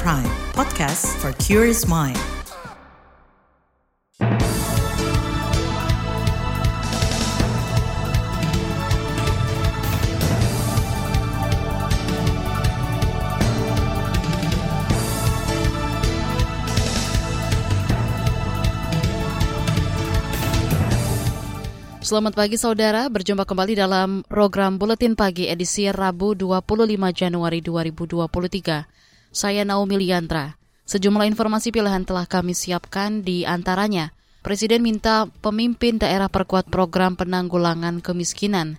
Prime, podcast for curious mind. Selamat pagi saudara, berjumpa kembali dalam program Buletin Pagi edisi Rabu 25 Januari 2023. Saya Naomi Liandra. Sejumlah informasi pilihan telah kami siapkan di antaranya. Presiden minta pemimpin daerah perkuat program penanggulangan kemiskinan.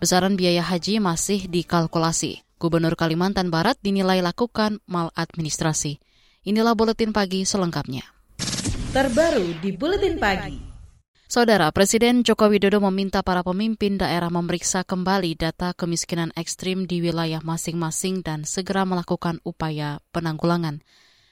Besaran biaya haji masih dikalkulasi. Gubernur Kalimantan Barat dinilai lakukan maladministrasi. Inilah Buletin Pagi selengkapnya. Terbaru di Buletin Pagi. Saudara, Presiden Joko Widodo meminta para pemimpin daerah memeriksa kembali data kemiskinan ekstrim di wilayah masing-masing dan segera melakukan upaya penanggulangan.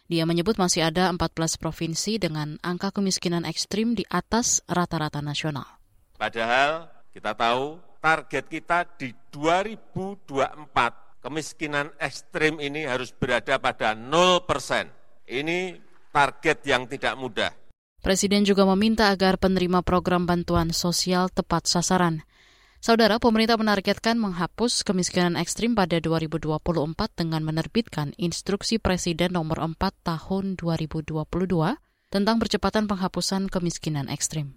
Dia menyebut masih ada 14 provinsi dengan angka kemiskinan ekstrim di atas rata-rata nasional. Padahal kita tahu target kita di 2024 kemiskinan ekstrim ini harus berada pada 0 persen. Ini target yang tidak mudah Presiden juga meminta agar penerima program bantuan sosial tepat sasaran. Saudara, pemerintah menargetkan menghapus kemiskinan ekstrim pada 2024 dengan menerbitkan Instruksi Presiden nomor 4 tahun 2022 tentang percepatan penghapusan kemiskinan ekstrim.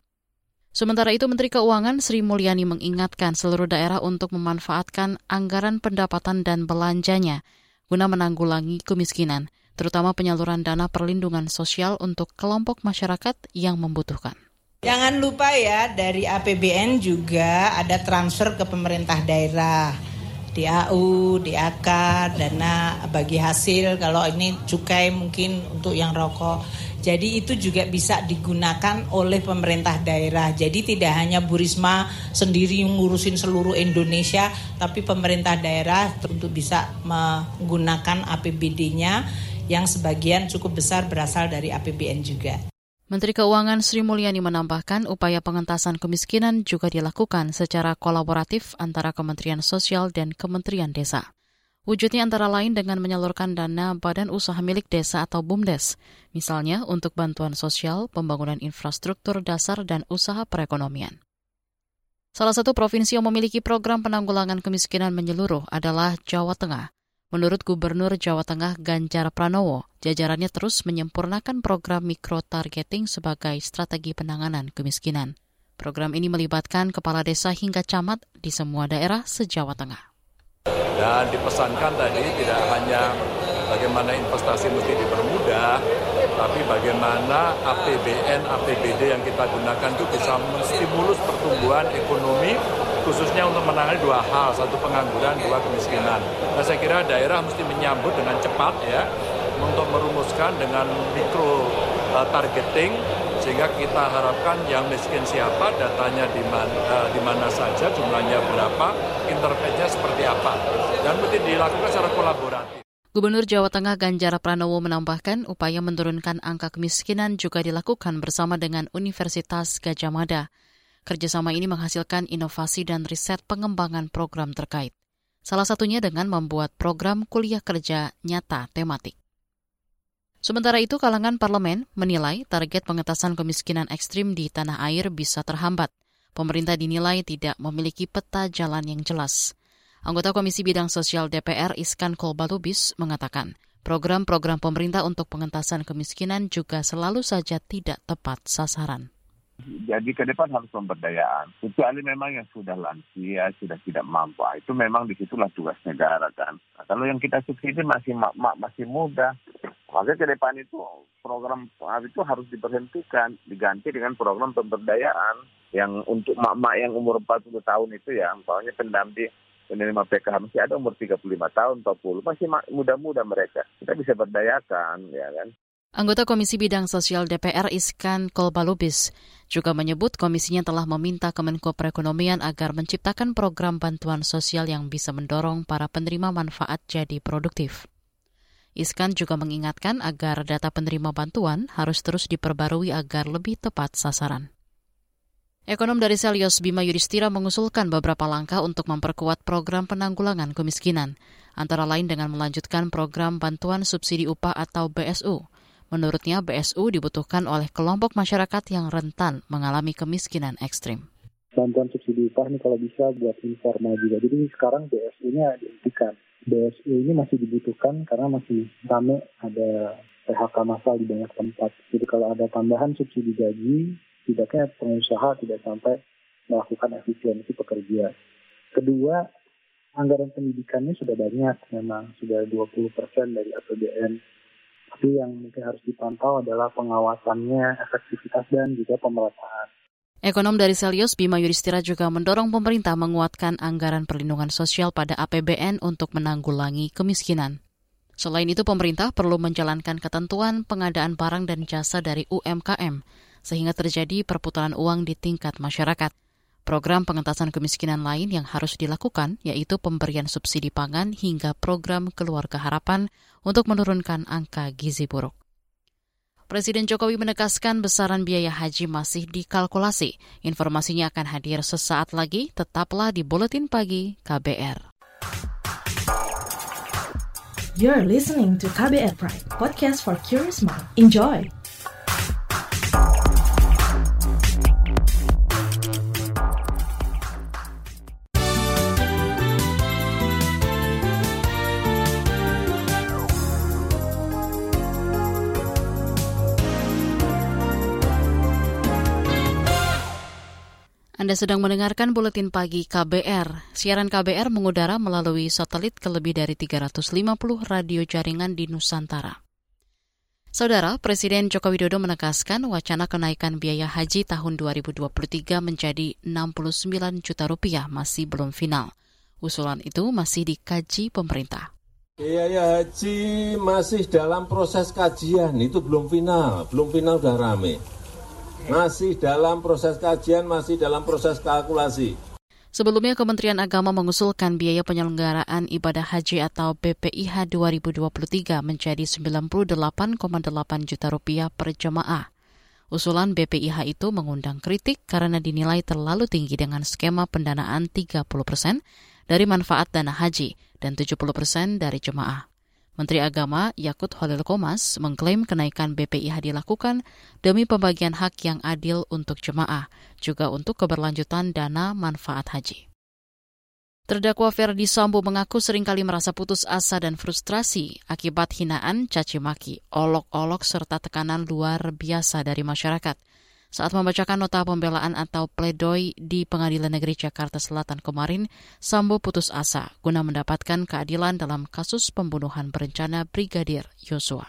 Sementara itu, Menteri Keuangan Sri Mulyani mengingatkan seluruh daerah untuk memanfaatkan anggaran pendapatan dan belanjanya guna menanggulangi kemiskinan – terutama penyaluran dana perlindungan sosial untuk kelompok masyarakat yang membutuhkan. Jangan lupa ya, dari APBN juga ada transfer ke pemerintah daerah. DAU, DAK, dana bagi hasil, kalau ini cukai mungkin untuk yang rokok. Jadi itu juga bisa digunakan oleh pemerintah daerah. Jadi tidak hanya Bu Risma sendiri ngurusin seluruh Indonesia, tapi pemerintah daerah untuk bisa menggunakan APBD-nya yang sebagian cukup besar berasal dari APBN juga. Menteri Keuangan Sri Mulyani menambahkan upaya pengentasan kemiskinan juga dilakukan secara kolaboratif antara Kementerian Sosial dan Kementerian Desa. Wujudnya antara lain dengan menyalurkan dana badan usaha milik desa atau BUMDes, misalnya untuk bantuan sosial, pembangunan infrastruktur dasar, dan usaha perekonomian. Salah satu provinsi yang memiliki program penanggulangan kemiskinan menyeluruh adalah Jawa Tengah. Menurut Gubernur Jawa Tengah Ganjar Pranowo, jajarannya terus menyempurnakan program mikro targeting sebagai strategi penanganan kemiskinan. Program ini melibatkan kepala desa hingga camat di semua daerah se-Jawa Tengah. Dan dipesankan tadi tidak hanya bagaimana investasi mesti dipermudah, tapi bagaimana APBN, APBD yang kita gunakan itu bisa menstimulus pertumbuhan ekonomi khususnya untuk menangani dua hal, satu pengangguran, dua kemiskinan. Nah, saya kira daerah mesti menyambut dengan cepat ya untuk merumuskan dengan mikro uh, targeting sehingga kita harapkan yang miskin siapa, datanya di mana, uh, di mana saja, jumlahnya berapa, intervensinya seperti apa, dan mesti dilakukan secara kolaboratif. Gubernur Jawa Tengah Ganjar Pranowo menambahkan upaya menurunkan angka kemiskinan juga dilakukan bersama dengan Universitas Gajah Mada. Kerjasama ini menghasilkan inovasi dan riset pengembangan program terkait. Salah satunya dengan membuat program kuliah kerja nyata tematik. Sementara itu, kalangan parlemen menilai target pengetasan kemiskinan ekstrim di tanah air bisa terhambat. Pemerintah dinilai tidak memiliki peta jalan yang jelas. Anggota Komisi Bidang Sosial DPR Iskan Kolbalubis mengatakan, program-program pemerintah untuk pengentasan kemiskinan juga selalu saja tidak tepat sasaran. Jadi ke depan harus pemberdayaan. Kecuali memang yang sudah lansia, sudah tidak mampu. Ah, itu memang di situlah tugas negara kan. Nah, kalau yang kita subsidi masih mak-mak masih muda, maka ke depan itu program itu harus diberhentikan, diganti dengan program pemberdayaan yang untuk mak-mak yang umur 40 tahun itu ya, misalnya pendamping penerima PKH masih ada umur 35 tahun, 40, masih muda-muda mereka. Kita bisa berdayakan, ya kan. Anggota Komisi Bidang Sosial DPR Iskan Kolbalubis juga menyebut komisinya telah meminta Kemenko Perekonomian agar menciptakan program bantuan sosial yang bisa mendorong para penerima manfaat jadi produktif. Iskan juga mengingatkan agar data penerima bantuan harus terus diperbarui agar lebih tepat sasaran. Ekonom dari Selios Bima Yudhistira mengusulkan beberapa langkah untuk memperkuat program penanggulangan kemiskinan, antara lain dengan melanjutkan program bantuan subsidi upah atau BSU. Menurutnya BSU dibutuhkan oleh kelompok masyarakat yang rentan mengalami kemiskinan ekstrim. Bantuan subsidi upah ini kalau bisa buat informal juga. Jadi sekarang BSU-nya dihentikan. BSU ini masih dibutuhkan karena masih rame ada PHK massal di banyak tempat. Jadi kalau ada tambahan subsidi gaji, tidaknya pengusaha tidak sampai melakukan efisiensi pekerja. Kedua, anggaran pendidikannya sudah banyak memang, sudah 20% dari APBN. Tapi yang mungkin harus dipantau adalah pengawasannya, efektivitas dan juga pemerataan. Ekonom dari Selius Bima Yudhistira juga mendorong pemerintah menguatkan anggaran perlindungan sosial pada APBN untuk menanggulangi kemiskinan. Selain itu, pemerintah perlu menjalankan ketentuan pengadaan barang dan jasa dari UMKM sehingga terjadi perputaran uang di tingkat masyarakat. Program pengentasan kemiskinan lain yang harus dilakukan yaitu pemberian subsidi pangan hingga program keluarga harapan untuk menurunkan angka gizi buruk. Presiden Jokowi menegaskan besaran biaya haji masih dikalkulasi. Informasinya akan hadir sesaat lagi, tetaplah di Buletin Pagi KBR. You're listening to KBR Pride, podcast for curious mind. Enjoy! Anda sedang mendengarkan buletin pagi KBR. Siaran KBR mengudara melalui satelit ke lebih dari 350 radio jaringan di Nusantara. Saudara, Presiden Joko Widodo menegaskan wacana kenaikan biaya haji tahun 2023 menjadi 69 juta rupiah masih belum final. Usulan itu masih dikaji pemerintah. Biaya haji masih dalam proses kajian, itu belum final, belum final udah rame masih dalam proses kajian, masih dalam proses kalkulasi. Sebelumnya Kementerian Agama mengusulkan biaya penyelenggaraan ibadah haji atau BPIH 2023 menjadi 98,8 juta rupiah per jemaah. Usulan BPIH itu mengundang kritik karena dinilai terlalu tinggi dengan skema pendanaan 30 persen dari manfaat dana haji dan 70 persen dari jemaah. Menteri Agama Yakut Holil Komas mengklaim kenaikan BPIH dilakukan demi pembagian hak yang adil untuk jemaah, juga untuk keberlanjutan dana manfaat haji. Terdakwa Ferdi Sambo mengaku sering kali merasa putus asa dan frustrasi akibat hinaan, caci maki, olok-olok serta tekanan luar biasa dari masyarakat – saat membacakan nota pembelaan atau pledoi di Pengadilan Negeri Jakarta Selatan kemarin, Sambo putus asa guna mendapatkan keadilan dalam kasus pembunuhan berencana Brigadir Yosua.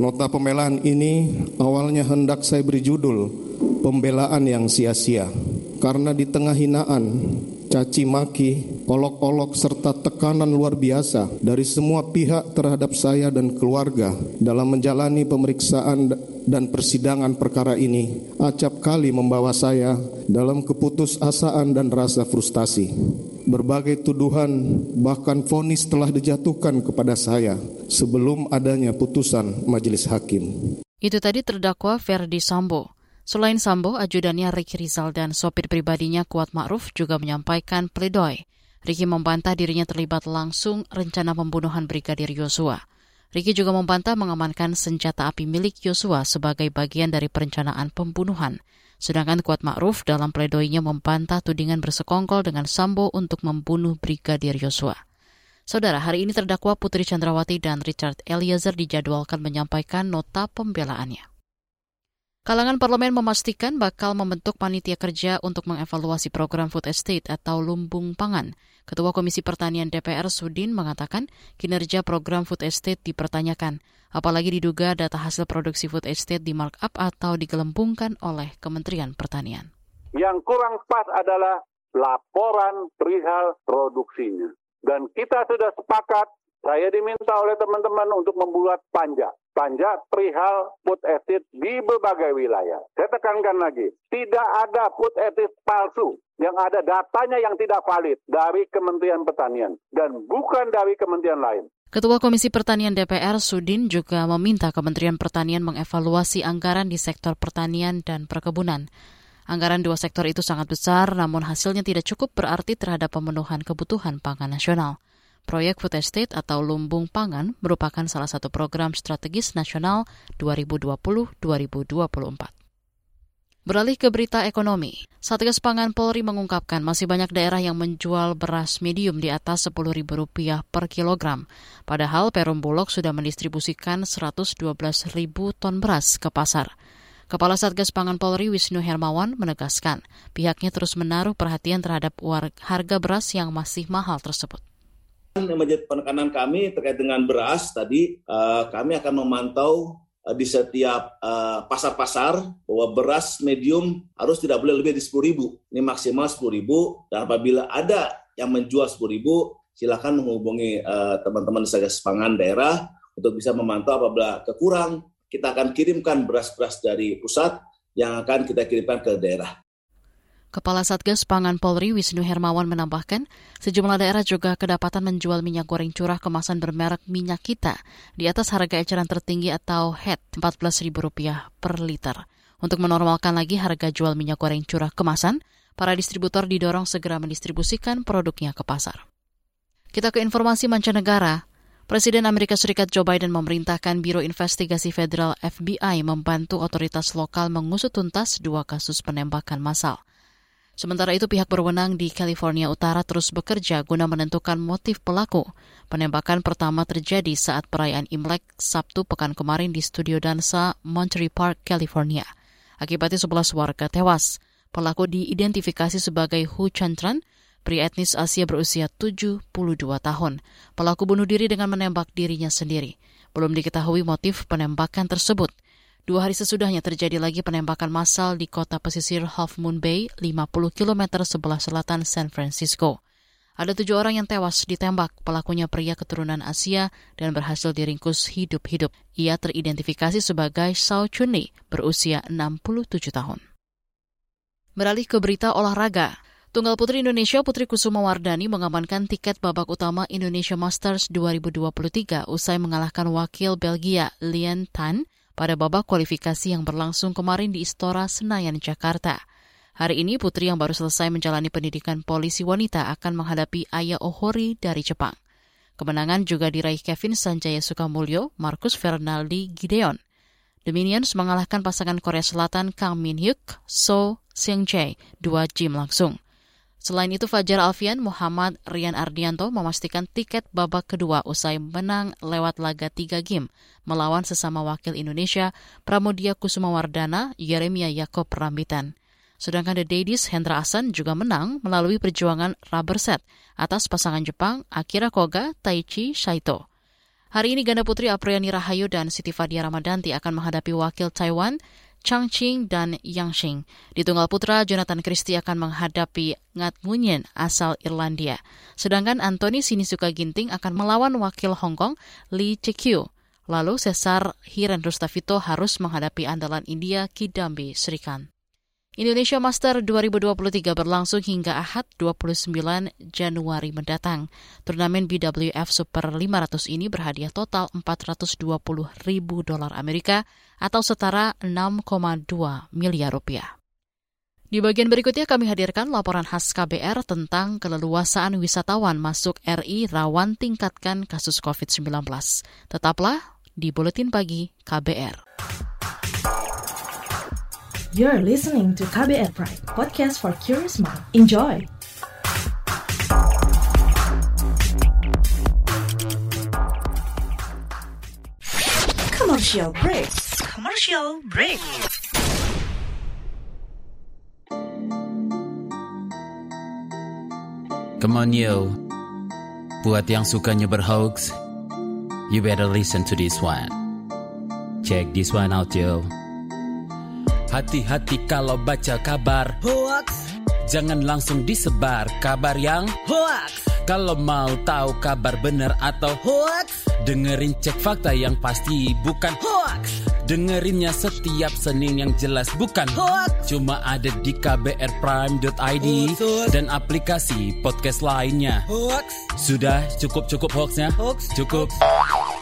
Nota pembelaan ini awalnya hendak saya beri judul Pembelaan yang sia-sia karena di tengah hinaan caci maki, olok-olok, serta tekanan luar biasa dari semua pihak terhadap saya dan keluarga dalam menjalani pemeriksaan dan persidangan perkara ini acap kali membawa saya dalam keputusasaan dan rasa frustasi. Berbagai tuduhan bahkan vonis telah dijatuhkan kepada saya sebelum adanya putusan majelis hakim. Itu tadi terdakwa Ferdi Sambo. Selain Sambo, ajudannya Ricky Rizal dan sopir pribadinya Kuat Ma'ruf juga menyampaikan pledoi. Ricky membantah dirinya terlibat langsung rencana pembunuhan Brigadir Yosua. Ricky juga membantah mengamankan senjata api milik Yosua sebagai bagian dari perencanaan pembunuhan. Sedangkan Kuat Ma'ruf dalam pledoinya membantah tudingan bersekongkol dengan Sambo untuk membunuh Brigadir Yosua. Saudara, hari ini terdakwa Putri Chandrawati dan Richard Eliezer dijadwalkan menyampaikan nota pembelaannya. Kalangan parlemen memastikan bakal membentuk panitia kerja untuk mengevaluasi program food estate atau lumbung pangan. Ketua Komisi Pertanian DPR Sudin mengatakan kinerja program food estate dipertanyakan, apalagi diduga data hasil produksi food estate di markup atau digelembungkan oleh Kementerian Pertanian. Yang kurang pas adalah laporan perihal produksinya. Dan kita sudah sepakat, saya diminta oleh teman-teman untuk membuat panja panja perihal food estate di berbagai wilayah. Saya tekankan lagi, tidak ada food estate palsu. Yang ada datanya yang tidak valid dari Kementerian Pertanian dan bukan dari kementerian lain. Ketua Komisi Pertanian DPR Sudin juga meminta Kementerian Pertanian mengevaluasi anggaran di sektor pertanian dan perkebunan. Anggaran dua sektor itu sangat besar, namun hasilnya tidak cukup berarti terhadap pemenuhan kebutuhan pangan nasional. Proyek Food Estate atau Lumbung Pangan merupakan salah satu program strategis nasional 2020-2024. Beralih ke berita ekonomi, Satgas Pangan Polri mengungkapkan masih banyak daerah yang menjual beras medium di atas Rp10.000 per kilogram. Padahal Perum Bulog sudah mendistribusikan 112.000 ton beras ke pasar. Kepala Satgas Pangan Polri Wisnu Hermawan menegaskan pihaknya terus menaruh perhatian terhadap harga beras yang masih mahal tersebut menjadi penekanan kami terkait dengan beras tadi uh, kami akan memantau Eh, di setiap eh, pasar-pasar uh, bahwa beras medium harus tidak boleh lebih dari sepuluh ribu. Ini maksimal sepuluh ribu dan apabila ada yang menjual sepuluh ribu, silakan menghubungi uh, teman-teman Satgas Pangan daerah untuk bisa memantau apabila kekurang, kita akan kirimkan beras-beras dari pusat yang akan kita kirimkan ke daerah. Kepala Satgas Pangan Polri Wisnu Hermawan menambahkan, sejumlah daerah juga kedapatan menjual minyak goreng curah kemasan bermerek minyak kita di atas harga eceran tertinggi atau HET Rp14.000 per liter. Untuk menormalkan lagi harga jual minyak goreng curah kemasan, para distributor didorong segera mendistribusikan produknya ke pasar. Kita ke informasi mancanegara. Presiden Amerika Serikat Joe Biden memerintahkan Biro Investigasi Federal FBI membantu otoritas lokal mengusut tuntas dua kasus penembakan massal. Sementara itu pihak berwenang di California Utara terus bekerja guna menentukan motif pelaku. Penembakan pertama terjadi saat perayaan Imlek Sabtu pekan kemarin di studio dansa Monterey Park, California. Akibatnya 11 warga tewas. Pelaku diidentifikasi sebagai Hu Chantran, pria etnis Asia berusia 72 tahun. Pelaku bunuh diri dengan menembak dirinya sendiri. Belum diketahui motif penembakan tersebut. Dua hari sesudahnya terjadi lagi penembakan massal di kota pesisir Half Moon Bay, 50 km sebelah selatan San Francisco. Ada tujuh orang yang tewas ditembak, pelakunya pria keturunan Asia dan berhasil diringkus hidup-hidup. Ia teridentifikasi sebagai Sao Chunli, berusia 67 tahun. Beralih ke berita olahraga. Tunggal Putri Indonesia Putri Kusuma Wardani mengamankan tiket babak utama Indonesia Masters 2023 usai mengalahkan wakil Belgia Lien Tan pada babak kualifikasi yang berlangsung kemarin di Istora Senayan, Jakarta. Hari ini Putri yang baru selesai menjalani pendidikan polisi wanita akan menghadapi Aya Ohori dari Jepang. Kemenangan juga diraih Kevin Sanjaya Sukamulyo, Marcus Fernaldi Gideon. Dominions mengalahkan pasangan Korea Selatan Kang Min Hyuk, So Seung Jae, dua game langsung. Selain itu, Fajar Alfian Muhammad Rian Ardianto memastikan tiket babak kedua usai menang lewat laga tiga game melawan sesama wakil Indonesia Pramudia Kusumawardana Yeremia Yakob Rambitan. Sedangkan The Daddies Hendra Asan juga menang melalui perjuangan rubber set atas pasangan Jepang Akira Koga Taichi Saito. Hari ini ganda putri Apriani Rahayu dan Siti Fadia Ramadanti akan menghadapi wakil Taiwan Chang Ching dan Yang Xing. Di tunggal putra, Jonathan Christie akan menghadapi Ngat Ngunyen asal Irlandia. Sedangkan Anthony Sinisuka Ginting akan melawan wakil Hong Kong Lee Chikyu. Lalu Cesar Hiren Rustavito harus menghadapi andalan India Kidambi Srikan. Indonesia Master 2023 berlangsung hingga Ahad 29 Januari mendatang. Turnamen BWF Super 500 ini berhadiah total 420 ribu dolar Amerika atau setara 6,2 miliar rupiah. Di bagian berikutnya kami hadirkan laporan khas KBR tentang keleluasaan wisatawan masuk RI rawan tingkatkan kasus COVID-19. Tetaplah di Buletin Pagi KBR. You're listening to KBR Pride, podcast for curious mind. Enjoy! Commercial break. Commercial break. Come on yo, buat yang sukanya berhoax, you better listen to this one. Check this one out yo. Hati-hati kalau baca kabar hoax. Jangan langsung disebar kabar yang hoax. Kalau mau tahu kabar benar atau hoax, dengerin cek fakta yang pasti bukan hoax. Dengerinnya setiap Senin yang jelas bukan hoax. Cuma ada di kbrprime.id dan aplikasi podcast lainnya. Hoax. Sudah cukup-cukup hoaxnya? Hoax. Cukup.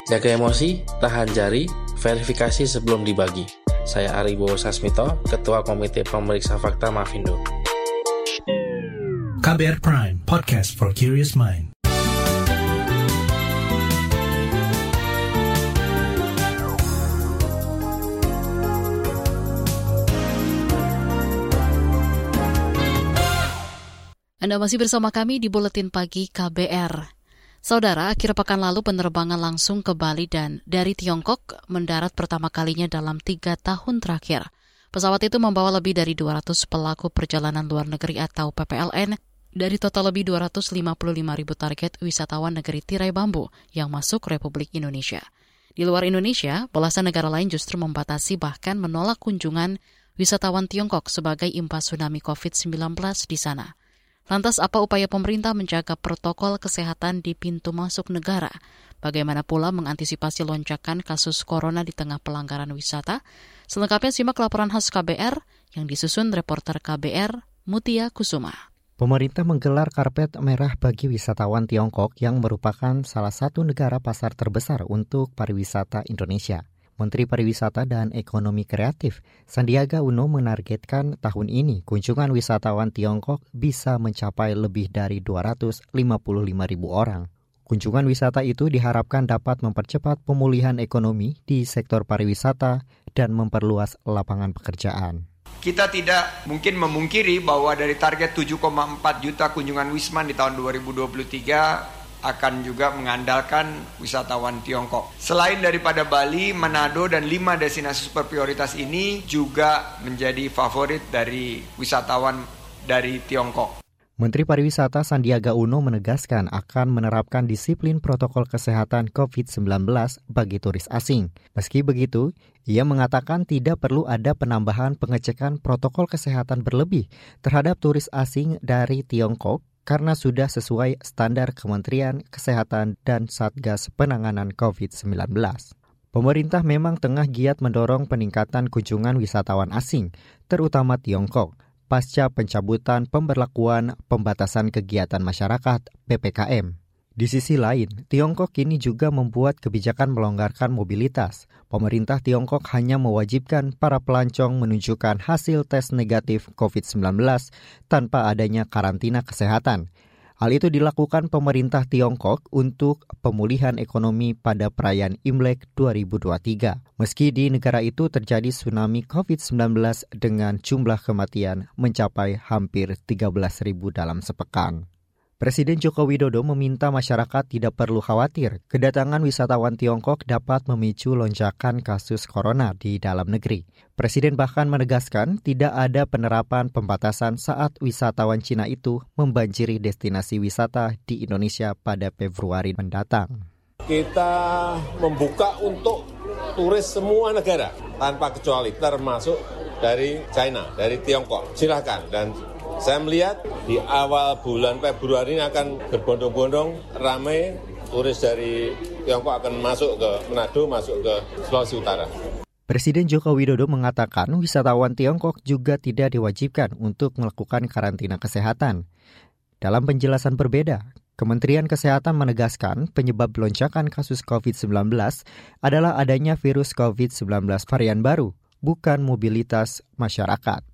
Jaga emosi, tahan jari, verifikasi sebelum dibagi. Saya Aribo Sasmito, Ketua Komite Pemeriksa Fakta Mafindo. KBR Prime, podcast for curious mind. Anda masih bersama kami di Buletin Pagi KBR. Saudara, akhir pekan lalu penerbangan langsung ke Bali dan dari Tiongkok mendarat pertama kalinya dalam tiga tahun terakhir. Pesawat itu membawa lebih dari 200 pelaku perjalanan luar negeri atau PPLN dari total lebih 255 ribu target wisatawan negeri tirai bambu yang masuk Republik Indonesia. Di luar Indonesia, belasan negara lain justru membatasi bahkan menolak kunjungan wisatawan Tiongkok sebagai impas tsunami COVID-19 di sana. Lantas apa upaya pemerintah menjaga protokol kesehatan di pintu masuk negara? Bagaimana pula mengantisipasi lonjakan kasus corona di tengah pelanggaran wisata? Selengkapnya simak laporan khas KBR yang disusun reporter KBR Mutia Kusuma. Pemerintah menggelar karpet merah bagi wisatawan Tiongkok yang merupakan salah satu negara pasar terbesar untuk pariwisata Indonesia. Menteri Pariwisata dan Ekonomi Kreatif Sandiaga Uno menargetkan tahun ini kunjungan wisatawan Tiongkok bisa mencapai lebih dari 255 ribu orang. Kunjungan wisata itu diharapkan dapat mempercepat pemulihan ekonomi di sektor pariwisata dan memperluas lapangan pekerjaan. Kita tidak mungkin memungkiri bahwa dari target 7,4 juta kunjungan Wisman di tahun 2023 akan juga mengandalkan wisatawan Tiongkok. Selain daripada Bali, Manado, dan lima destinasi super prioritas ini juga menjadi favorit dari wisatawan dari Tiongkok. Menteri Pariwisata Sandiaga Uno menegaskan akan menerapkan disiplin protokol kesehatan COVID-19 bagi turis asing. Meski begitu, ia mengatakan tidak perlu ada penambahan pengecekan protokol kesehatan berlebih terhadap turis asing dari Tiongkok karena sudah sesuai standar Kementerian Kesehatan dan Satgas Penanganan COVID-19. Pemerintah memang tengah giat mendorong peningkatan kunjungan wisatawan asing, terutama Tiongkok, pasca pencabutan pemberlakuan pembatasan kegiatan masyarakat PPKM. Di sisi lain, Tiongkok kini juga membuat kebijakan melonggarkan mobilitas. Pemerintah Tiongkok hanya mewajibkan para pelancong menunjukkan hasil tes negatif COVID-19 tanpa adanya karantina kesehatan. Hal itu dilakukan pemerintah Tiongkok untuk pemulihan ekonomi pada perayaan Imlek 2023. Meski di negara itu terjadi tsunami COVID-19 dengan jumlah kematian mencapai hampir 13.000 dalam sepekan. Presiden Joko Widodo meminta masyarakat tidak perlu khawatir kedatangan wisatawan Tiongkok dapat memicu lonjakan kasus corona di dalam negeri. Presiden bahkan menegaskan tidak ada penerapan pembatasan saat wisatawan Cina itu membanjiri destinasi wisata di Indonesia pada Februari mendatang. Kita membuka untuk turis semua negara tanpa kecuali termasuk dari China, dari Tiongkok. Silahkan dan saya melihat di awal bulan Februari ini akan berbondong-bondong ramai turis dari Tiongkok akan masuk ke Manado, masuk ke Sulawesi Utara. Presiden Joko Widodo mengatakan wisatawan Tiongkok juga tidak diwajibkan untuk melakukan karantina kesehatan. Dalam penjelasan berbeda, Kementerian Kesehatan menegaskan penyebab lonjakan kasus COVID-19 adalah adanya virus COVID-19 varian baru, bukan mobilitas masyarakat.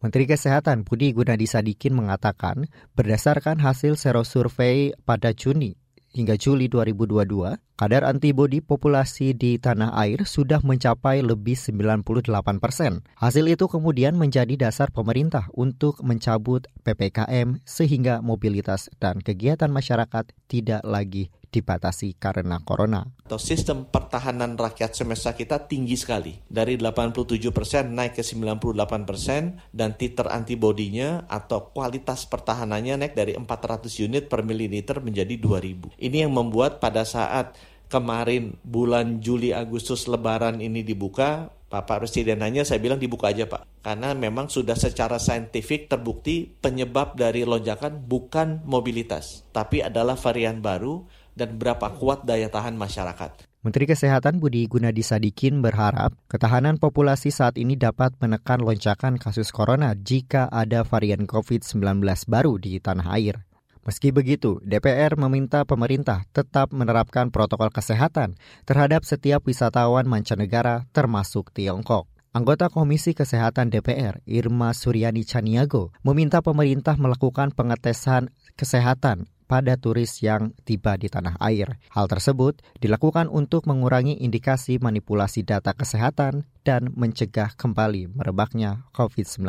Menteri Kesehatan Budi Gunadi Sadikin mengatakan, berdasarkan hasil serosurvei pada Juni hingga Juli 2022, kadar antibodi populasi di tanah air sudah mencapai lebih 98 persen. Hasil itu kemudian menjadi dasar pemerintah untuk mencabut PPKM sehingga mobilitas dan kegiatan masyarakat tidak lagi dibatasi karena corona. Sistem pertahanan rakyat semesta kita tinggi sekali. Dari 87 persen naik ke 98 persen dan titer antibodinya atau kualitas pertahanannya naik dari 400 unit per mililiter menjadi 2000. Ini yang membuat pada saat kemarin bulan Juli Agustus Lebaran ini dibuka, Bapak Presiden hanya saya bilang dibuka aja Pak. Karena memang sudah secara saintifik terbukti penyebab dari lonjakan bukan mobilitas, tapi adalah varian baru dan berapa kuat daya tahan masyarakat. Menteri Kesehatan Budi Gunadi Sadikin berharap ketahanan populasi saat ini dapat menekan lonjakan kasus corona jika ada varian COVID-19 baru di tanah air. Meski begitu, DPR meminta pemerintah tetap menerapkan protokol kesehatan terhadap setiap wisatawan mancanegara termasuk Tiongkok. Anggota Komisi Kesehatan DPR, Irma Suryani Caniago, meminta pemerintah melakukan pengetesan kesehatan pada turis yang tiba di tanah air. Hal tersebut dilakukan untuk mengurangi indikasi manipulasi data kesehatan dan mencegah kembali merebaknya COVID-19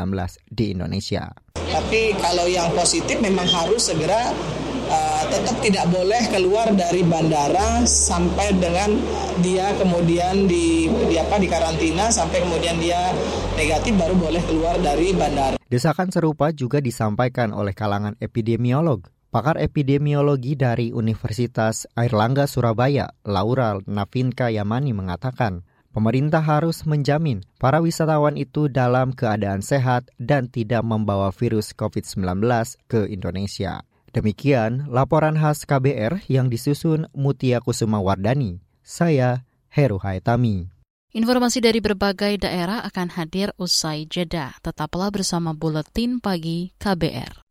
di Indonesia. Tapi kalau yang positif memang harus segera uh, tetap tidak boleh keluar dari bandara sampai dengan dia kemudian di, di apa di karantina sampai kemudian dia negatif baru boleh keluar dari bandara. Desakan serupa juga disampaikan oleh kalangan epidemiolog. Pakar epidemiologi dari Universitas Airlangga Surabaya, Laura Navinka Yamani mengatakan, pemerintah harus menjamin para wisatawan itu dalam keadaan sehat dan tidak membawa virus COVID-19 ke Indonesia. Demikian laporan khas KBR yang disusun Mutia Kusuma Wardani. Saya Heru Haitami. Informasi dari berbagai daerah akan hadir usai jeda. Tetaplah bersama Buletin Pagi KBR.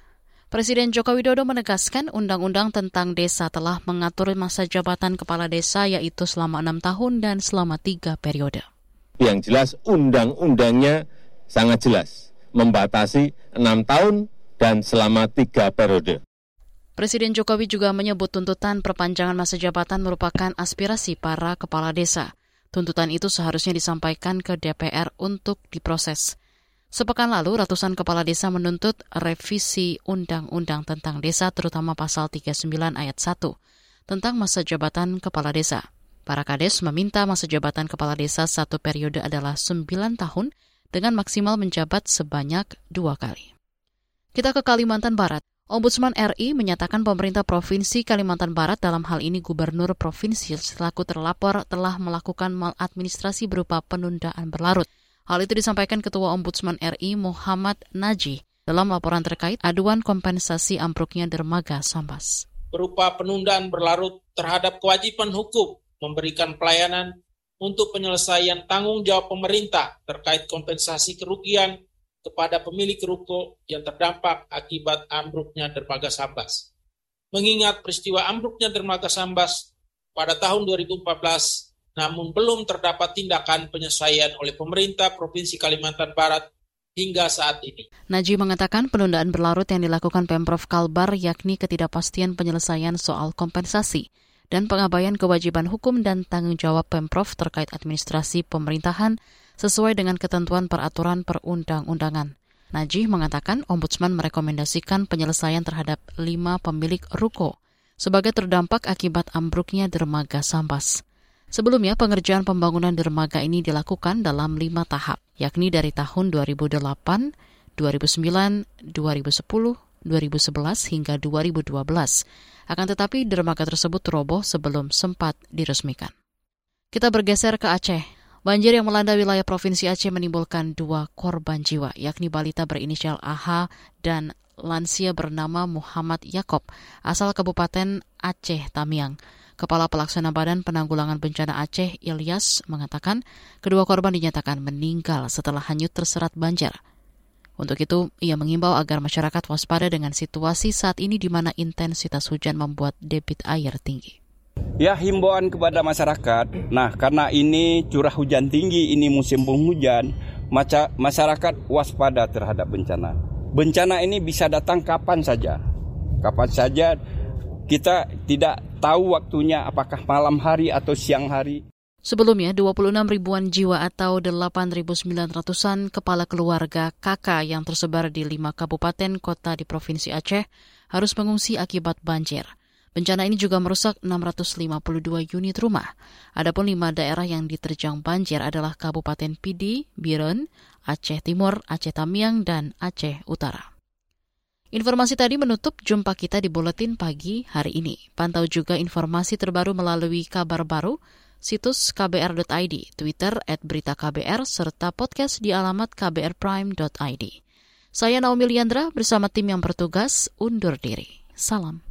Presiden Joko Widodo menegaskan undang-undang tentang desa telah mengatur masa jabatan kepala desa yaitu selama enam tahun dan selama tiga periode. Yang jelas undang-undangnya sangat jelas, membatasi enam tahun dan selama tiga periode. Presiden Jokowi juga menyebut tuntutan perpanjangan masa jabatan merupakan aspirasi para kepala desa. Tuntutan itu seharusnya disampaikan ke DPR untuk diproses. Sepekan lalu, ratusan kepala desa menuntut revisi Undang-Undang tentang Desa, terutama pasal 39 ayat 1, tentang masa jabatan kepala desa. Para kades meminta masa jabatan kepala desa satu periode adalah 9 tahun dengan maksimal menjabat sebanyak dua kali. Kita ke Kalimantan Barat. Ombudsman RI menyatakan pemerintah Provinsi Kalimantan Barat dalam hal ini Gubernur Provinsi selaku terlapor telah melakukan maladministrasi berupa penundaan berlarut. Hal itu disampaikan Ketua Ombudsman RI Muhammad Naji dalam laporan terkait aduan kompensasi ambruknya dermaga Sambas. Berupa penundaan berlarut terhadap kewajiban hukum memberikan pelayanan untuk penyelesaian tanggung jawab pemerintah terkait kompensasi kerugian kepada pemilik ruko yang terdampak akibat ambruknya dermaga Sambas. Mengingat peristiwa ambruknya dermaga Sambas pada tahun 2014 namun belum terdapat tindakan penyelesaian oleh pemerintah Provinsi Kalimantan Barat hingga saat ini. Najib mengatakan penundaan berlarut yang dilakukan Pemprov Kalbar yakni ketidakpastian penyelesaian soal kompensasi dan pengabaian kewajiban hukum dan tanggung jawab Pemprov terkait administrasi pemerintahan sesuai dengan ketentuan peraturan perundang-undangan. Najih mengatakan Ombudsman merekomendasikan penyelesaian terhadap lima pemilik ruko sebagai terdampak akibat ambruknya dermaga Sambas. Sebelumnya, pengerjaan pembangunan dermaga ini dilakukan dalam lima tahap, yakni dari tahun 2008, 2009, 2010, 2011 hingga 2012. Akan tetapi dermaga tersebut roboh sebelum sempat diresmikan. Kita bergeser ke Aceh. Banjir yang melanda wilayah Provinsi Aceh menimbulkan dua korban jiwa, yakni balita berinisial AH dan lansia bernama Muhammad Yakob, asal Kabupaten Aceh Tamiang. Kepala Pelaksana Badan Penanggulangan Bencana Aceh, Ilyas, mengatakan kedua korban dinyatakan meninggal setelah hanyut terserat banjir. Untuk itu, ia mengimbau agar masyarakat waspada dengan situasi saat ini di mana intensitas hujan membuat debit air tinggi. Ya himbauan kepada masyarakat, nah karena ini curah hujan tinggi, ini musim penghujan, masyarakat waspada terhadap bencana. Bencana ini bisa datang kapan saja, kapan saja kita tidak tahu waktunya apakah malam hari atau siang hari. Sebelumnya, 26 ribuan jiwa atau 8.900-an kepala keluarga KK yang tersebar di lima kabupaten kota di Provinsi Aceh harus mengungsi akibat banjir. Bencana ini juga merusak 652 unit rumah. Adapun lima daerah yang diterjang banjir adalah Kabupaten Pidi, Biren, Aceh Timur, Aceh Tamiang, dan Aceh Utara. Informasi tadi menutup jumpa kita di Buletin Pagi hari ini. Pantau juga informasi terbaru melalui kabar baru, situs kbr.id, Twitter at berita KBR, serta podcast di alamat kbrprime.id. Saya Naomi Liandra bersama tim yang bertugas undur diri. Salam.